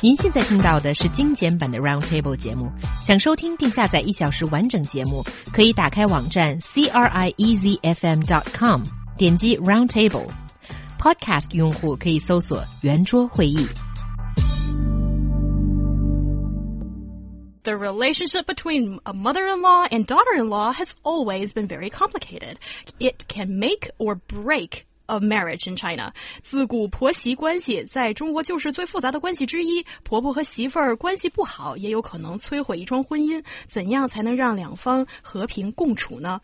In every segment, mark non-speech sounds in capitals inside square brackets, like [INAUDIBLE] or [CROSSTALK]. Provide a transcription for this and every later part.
您现在听到的是精简版的 Roundtable 节目。想收听并下载一小时完整节目，可以打开网站 c r i e z f m dot com，点击 Roundtable。Podcast 用户可以搜索圆桌会议。The relationship between a mother-in-law and daughter-in-law has always been very complicated. It can make or break of marriage in China。自古婆媳关系在中国就是最复杂的关系之一。婆婆和媳妇儿关系不好，也有可能摧毁一桩婚姻。怎样才能让两方和平共处呢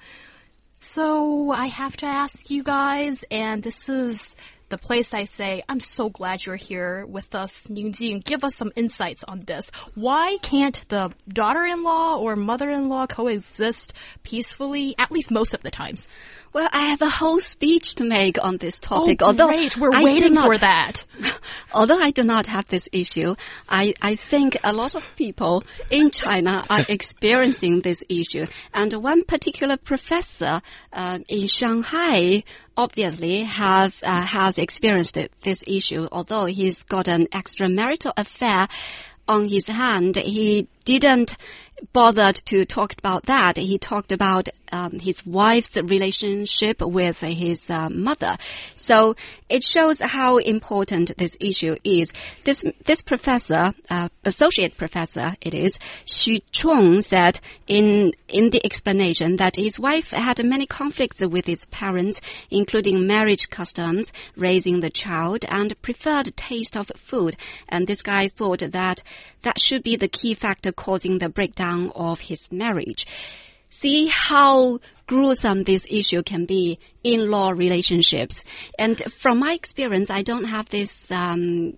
？So I have to ask you guys, and this is the place I say, I'm so glad you're here with us, Ningjing. Give us some insights on this. Why can't the daughter-in-law or mother-in-law coexist peacefully, at least most of the times? Well, I have a whole speech to make on this topic. oh, although great. We're I do waiting not- for that. [LAUGHS] Although I do not have this issue, I, I think a lot of people in China are [LAUGHS] experiencing this issue. And one particular professor uh, in Shanghai obviously have uh, has experienced this issue. Although he's got an extramarital affair on his hand, he didn't bother to talk about that. He talked about um, his wife's relationship with his uh, mother. So it shows how important this issue is. This this professor, uh, associate professor, it is Xu Chong said in in the explanation that his wife had many conflicts with his parents, including marriage customs, raising the child, and preferred taste of food. And this guy thought that that should be the key factor causing the breakdown of his marriage. See how gruesome this issue can be in law relationships. And from my experience, I don't have this um,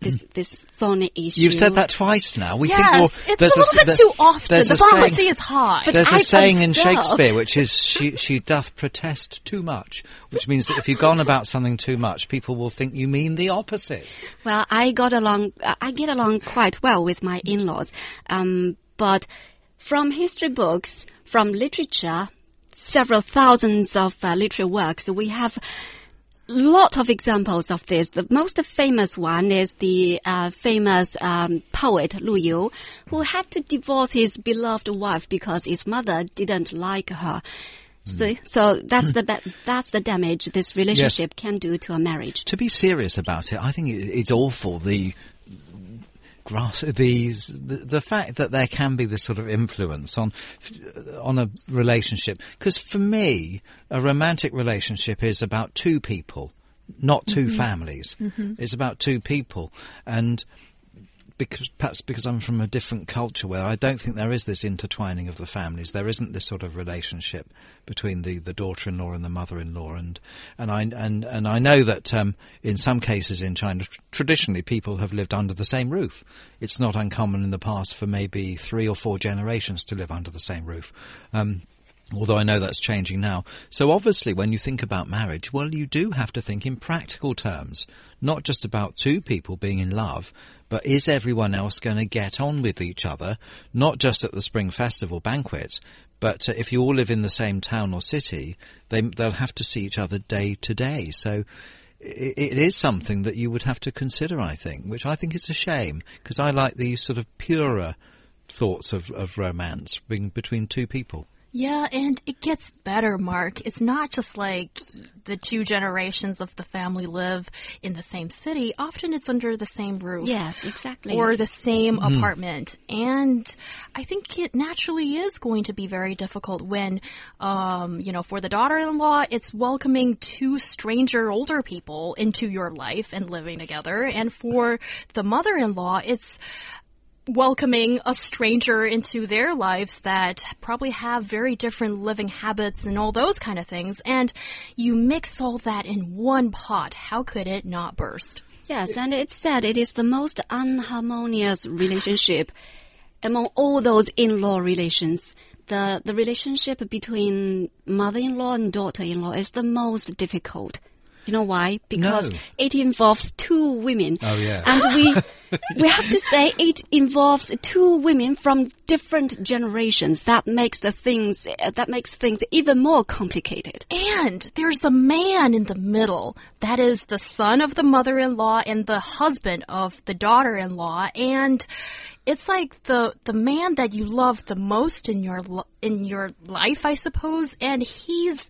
this [CLEARS THROAT] this thorny issue. You've said that twice now. We yes, think well, it's a little bit there- too often. The a saying- policy is hard. But There's a I've saying in Shakespeare which is she she doth protest too much, which means that if you go on about something too much, people will think you mean the opposite. Well, I got along. I get along quite well with my in-laws, um, but from history books, from literature, several thousands of uh, literary works, we have lot of examples of this. The most famous one is the uh, famous um, poet Lu You, who had to divorce his beloved wife because his mother didn't like her. So, so that's the that's the damage this relationship can do to a marriage. To be serious about it, I think it, it's awful the grass the, the the fact that there can be this sort of influence on on a relationship. Because for me a romantic relationship is about two people not 2 mm-hmm. families. Mm-hmm. It's about two people. And because perhaps because I'm from a different culture where I don't think there is this intertwining of the families. There isn't this sort of relationship between the, the daughter-in-law and the mother-in-law, and and I and and I know that um, in some cases in China, traditionally people have lived under the same roof. It's not uncommon in the past for maybe three or four generations to live under the same roof. Um, Although I know that's changing now. So obviously when you think about marriage, well, you do have to think in practical terms, not just about two people being in love, but is everyone else going to get on with each other, not just at the Spring Festival banquet, but uh, if you all live in the same town or city, they, they'll have to see each other day to day. So it is something that you would have to consider, I think, which I think is a shame, because I like the sort of purer thoughts of, of romance being between two people. Yeah, and it gets better, Mark. It's not just like the two generations of the family live in the same city. Often it's under the same roof. Yes, exactly. Or the same apartment. And I think it naturally is going to be very difficult when, um, you know, for the daughter-in-law, it's welcoming two stranger older people into your life and living together. And for the mother-in-law, it's, welcoming a stranger into their lives that probably have very different living habits and all those kind of things. And you mix all that in one pot. How could it not burst? Yes, and it's said it is the most unharmonious relationship among all those in-law relations. The the relationship between mother-in-law and daughter-in-law is the most difficult. You know why? Because No. it involves two women. Oh, yes. And we [LAUGHS] we have to say it involves two women from different generations. That makes the things that makes things even more complicated. And there's a man in the middle. That is the son of the mother-in-law and the husband of the daughter-in-law. And it's like the the man that you love the most in your in your life, I suppose. And he's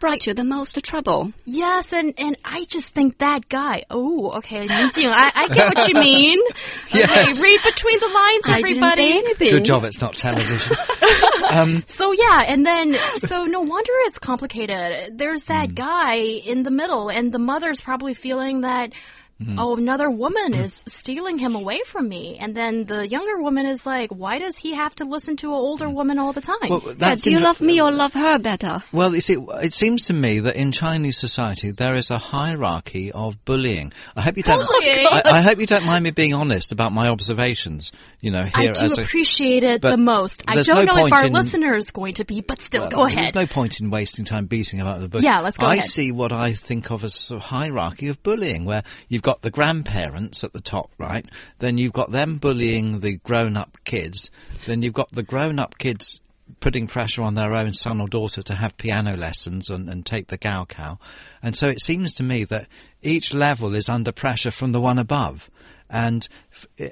Brought you the most trouble. yes, and and I just think that guy. Oh, okay, I, I get what you mean. [LAUGHS] Okay, [LAUGHS] Yes. read between the lines, I didn't everybody. say anything. Good job, it's not television. [LAUGHS] Um, so yeah, and then so no wonder it's complicated. There's that hmm. guy in the middle, and the mother's probably feeling that. Mm-hmm. Oh, another woman is stealing him away from me. And then the younger woman is like, why does he have to listen to an older mm. woman all the time? Well, Yeah, do you love me or love her better? Well, you see, it seems to me that in Chinese society there is a hierarchy of bullying. I hope you don't. Bullying? I, I hope you don't mind me being honest about my observations. You know, here I here do as a, appreciate it the most. I don't no know if our in- listener is going to be, but still, Well, go ahead. There's no point in wasting time beating about the bush. Yeah, let's go I ahead. see what I think of as a sort of hierarchy of bullying, where you've got the grandparents at the top, right? Then you've got them bullying the grown-up kids. Then you've got the grown-up kids putting pressure on their own son or daughter to have piano lessons and, and take the Gaokao. And so it seems to me that each level is under pressure from the one above. And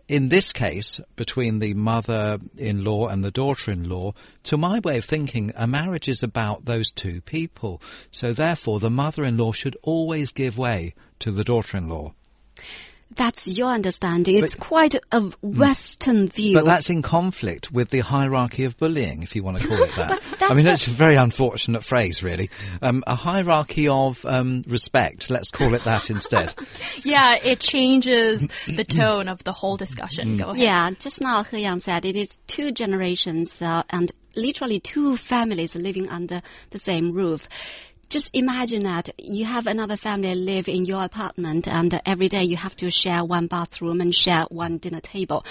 in this case, between the mother-in-law and the daughter-in-law, to my way of thinking, a marriage is about those two people. So therefore, the mother-in-law should always give way to the daughter-in-law. That's your understanding. It's quite a Western view. But that's in conflict with the hierarchy of bullying, if you want to call it [LAUGHS] that. I mean, that's a very unfortunate phrase, really. Um, a hierarchy of um, respect, let's call it that instead. [LAUGHS] yeah, it changes the tone of the whole discussion. Go ahead. Yeah, just now He Yang said it is two generations uh, and literally two families living under the same roof. Just imagine that you have another family live in your apartment and every day you have to share one bathroom and share one dinner table.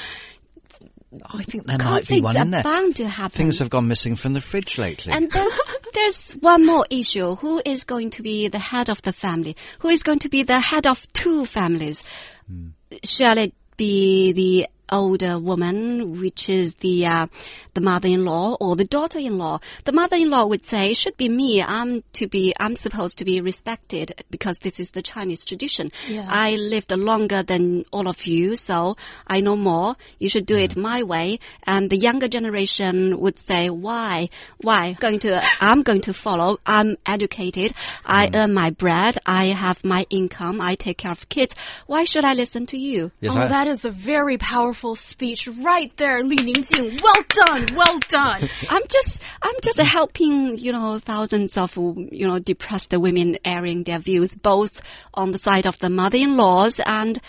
I think there might be one in there. bound to happen. Things have gone missing from the fridge lately. And there's, [LAUGHS] there's one more issue. Who is going to be the head of the family? Who is going to be the head of two families? Hmm. Shall it be the older woman, which is the uh, the mother-in-law or the daughter-in-law? The mother-in-law would say, "It should be me. I'm to be. I'm supposed to be respected because this is the Chinese tradition. Yeah. I lived longer than all of you, so I know more. You should do it my way." And the younger generation would say, "Why? Why? Going to? I'm going to follow. I'm educated. I earn my bread. I have my income. I take care of kids. Why should I listen to you?" Yes, oh, I- that is a very powerful speech right there, Li Ningjing. Well done, well done. [LAUGHS] I'm just, I'm just helping, you know, thousands of, you know, depressed women airing their views, both on the side of the mother-in-laws and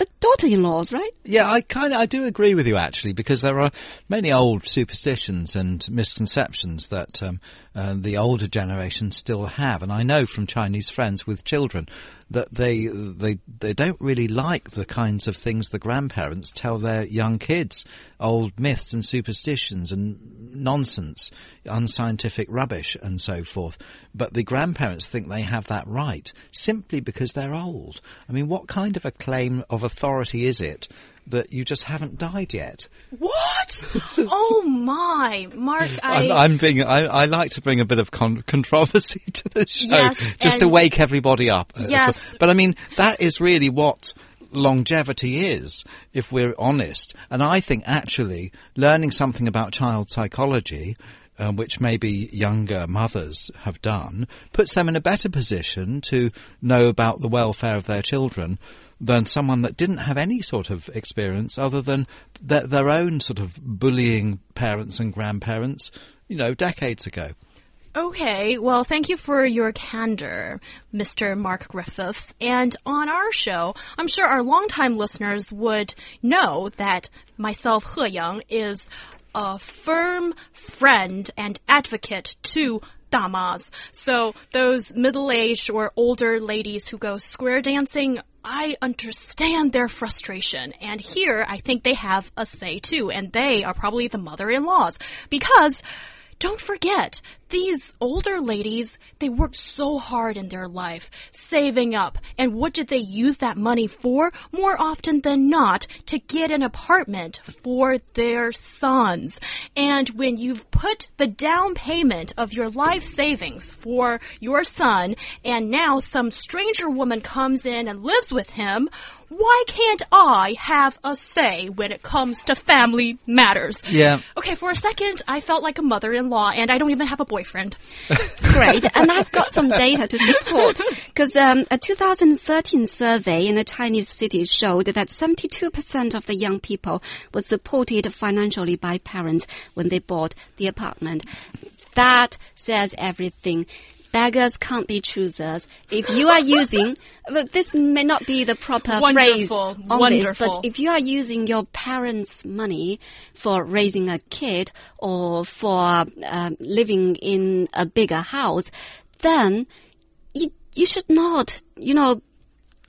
the daughter-in-laws, right? Yeah, I kind of I do agree with you actually because there are many old superstitions and misconceptions that um, uh, the older generation still have, and I know from Chinese friends with children that they they they don't really like the kinds of things the grandparents tell their young kids, old myths and superstitions and nonsense, unscientific rubbish and so forth. But the grandparents think they have that right simply because they're old. I mean, what kind of a claim of authority is it that you just haven't died yet? What? oh my, Mark, [LAUGHS] I. I'm, I'm being. I, I like to bring a bit of con- controversy [LAUGHS] to the show, Yes, just to wake everybody up. Uh, Yes. but I mean that is really what longevity is, if we're honest. And I think actually learning something about child psychology. Um, which maybe younger mothers have done, puts them in a better position to know about the welfare of their children than someone that didn't have any sort of experience other than their, their own sort of bullying parents and grandparents, you know, decades ago. Okay, well, thank you for your candor, Mr. Mark Griffiths. And on our show, I'm sure our longtime listeners would know that myself, He Yang, is a firm friend and advocate to damas. So those middle-aged or older ladies who go square dancing, I understand their frustration. And here, I think they have a say too, and they are probably the mother-in-laws. Because don't forget, these older ladies, they worked so hard in their life, saving up. And what did they use that money for? More often than not, to get an apartment for their sons. And when you've put the down payment of your life savings for your son, and now some stranger woman comes in and lives with him, why can't I have a say when it comes to family matters? Yeah. Okay, for a second, I felt like a mother-in-law, and I don't even have a boyfriend. Great. and I've got some data to support because um, a 2013 survey in a Chinese city showed that 72% of the young people were supported financially by parents when they bought the apartment. That says everything. Beggars can't be choosers. If you are using, [LAUGHS] but this may not be the proper phrase Wonderful, on wonderful. this, but if you are using your parents' money for raising a kid or for um, living in a bigger house, then you you should not, you know,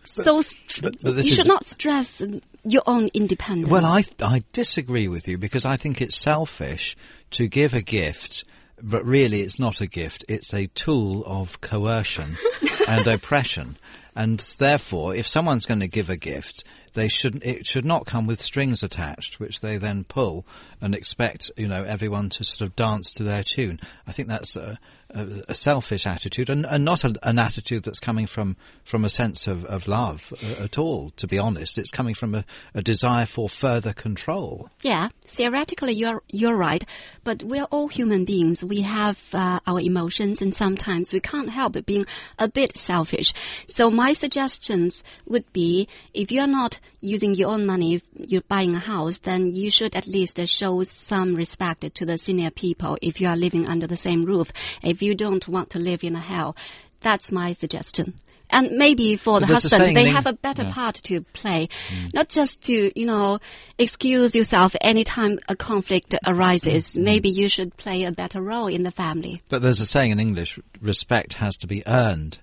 so str- but- but you should not stress your own independence. Well, I I disagree with you because I think it's selfish to give a gift, but really it's not a gift. It's a tool of coercion [LAUGHS] and oppression, and therefore, if someone's going to give a gift, they should it should not come with strings attached, which they then pull and expect you know everyone to sort of dance to their tune. I think that's a, a, a selfish attitude and, and not a, an attitude that's coming from from a sense of, of love uh, at all. To be honest, it's coming from a, a desire for further control. Yeah, theoretically you're you're right, but we're all human beings. We have uh, our emotions, and sometimes we can't help being a bit selfish. So my suggestions would be, if you're not using your own money, if you're buying a house, then you should at least show some respect to the senior people. If you are living under the same roof, if you don't want to live in a hell, that's my suggestion. And maybe for the husband, they have a better yeah. part to play. Not just to, you know, excuse yourself anytime a conflict arises. Mm-hmm. Maybe you should play a better role in the family. But there's a saying in English: respect has to be earned.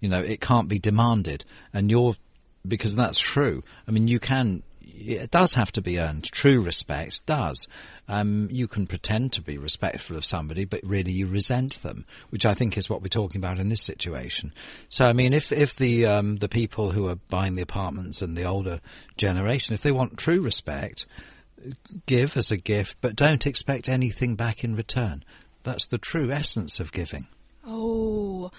You know, it can't be demanded, and you're because that's true. I mean, you can. It does have to be earned. True respect does. Um, you can pretend to be respectful of somebody, but really you resent them, which I think is what we're talking about in this situation. So, I mean, if if the um, the people who are buying the apartments and the older generation, if they want true respect, give as a gift, but don't expect anything back in return. That's the true essence of giving. Oh,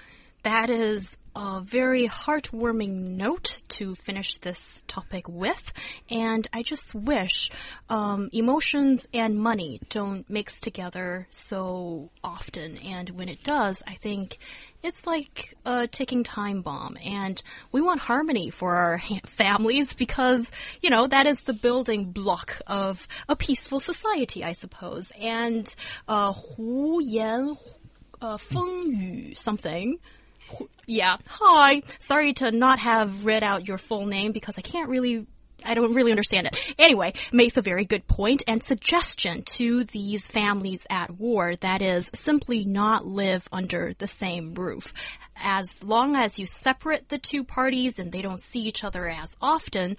that is a very heartwarming note to finish this topic with. And I just wish um, emotions and money don't mix together so often. And when it does, I think it's like a ticking time bomb. And we want harmony for our ha- [LAUGHS] families because, you know, that is the building block of a peaceful society, I suppose. And uh, 胡言 uh, 风雨 something. Yeah. Hi. Sorry to not have read out your full name because I can't really. I don't really understand it. Anyway, makes a very good point and suggestion to these families at war that is simply not live under the same roof. As long as you separate the two parties and they don't see each other as often,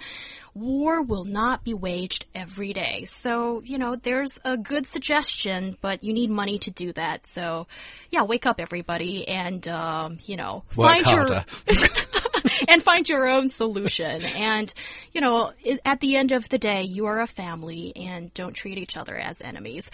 war will not be waged every day. So, you know, there's a good suggestion, but you need money to do that. So, yeah, wake up everybody and, um, you know, Work find harder. your, [LAUGHS] [LAUGHS] and find your own solution. And, you know, at the end of the day, you are a family and don't treat each other as enemies.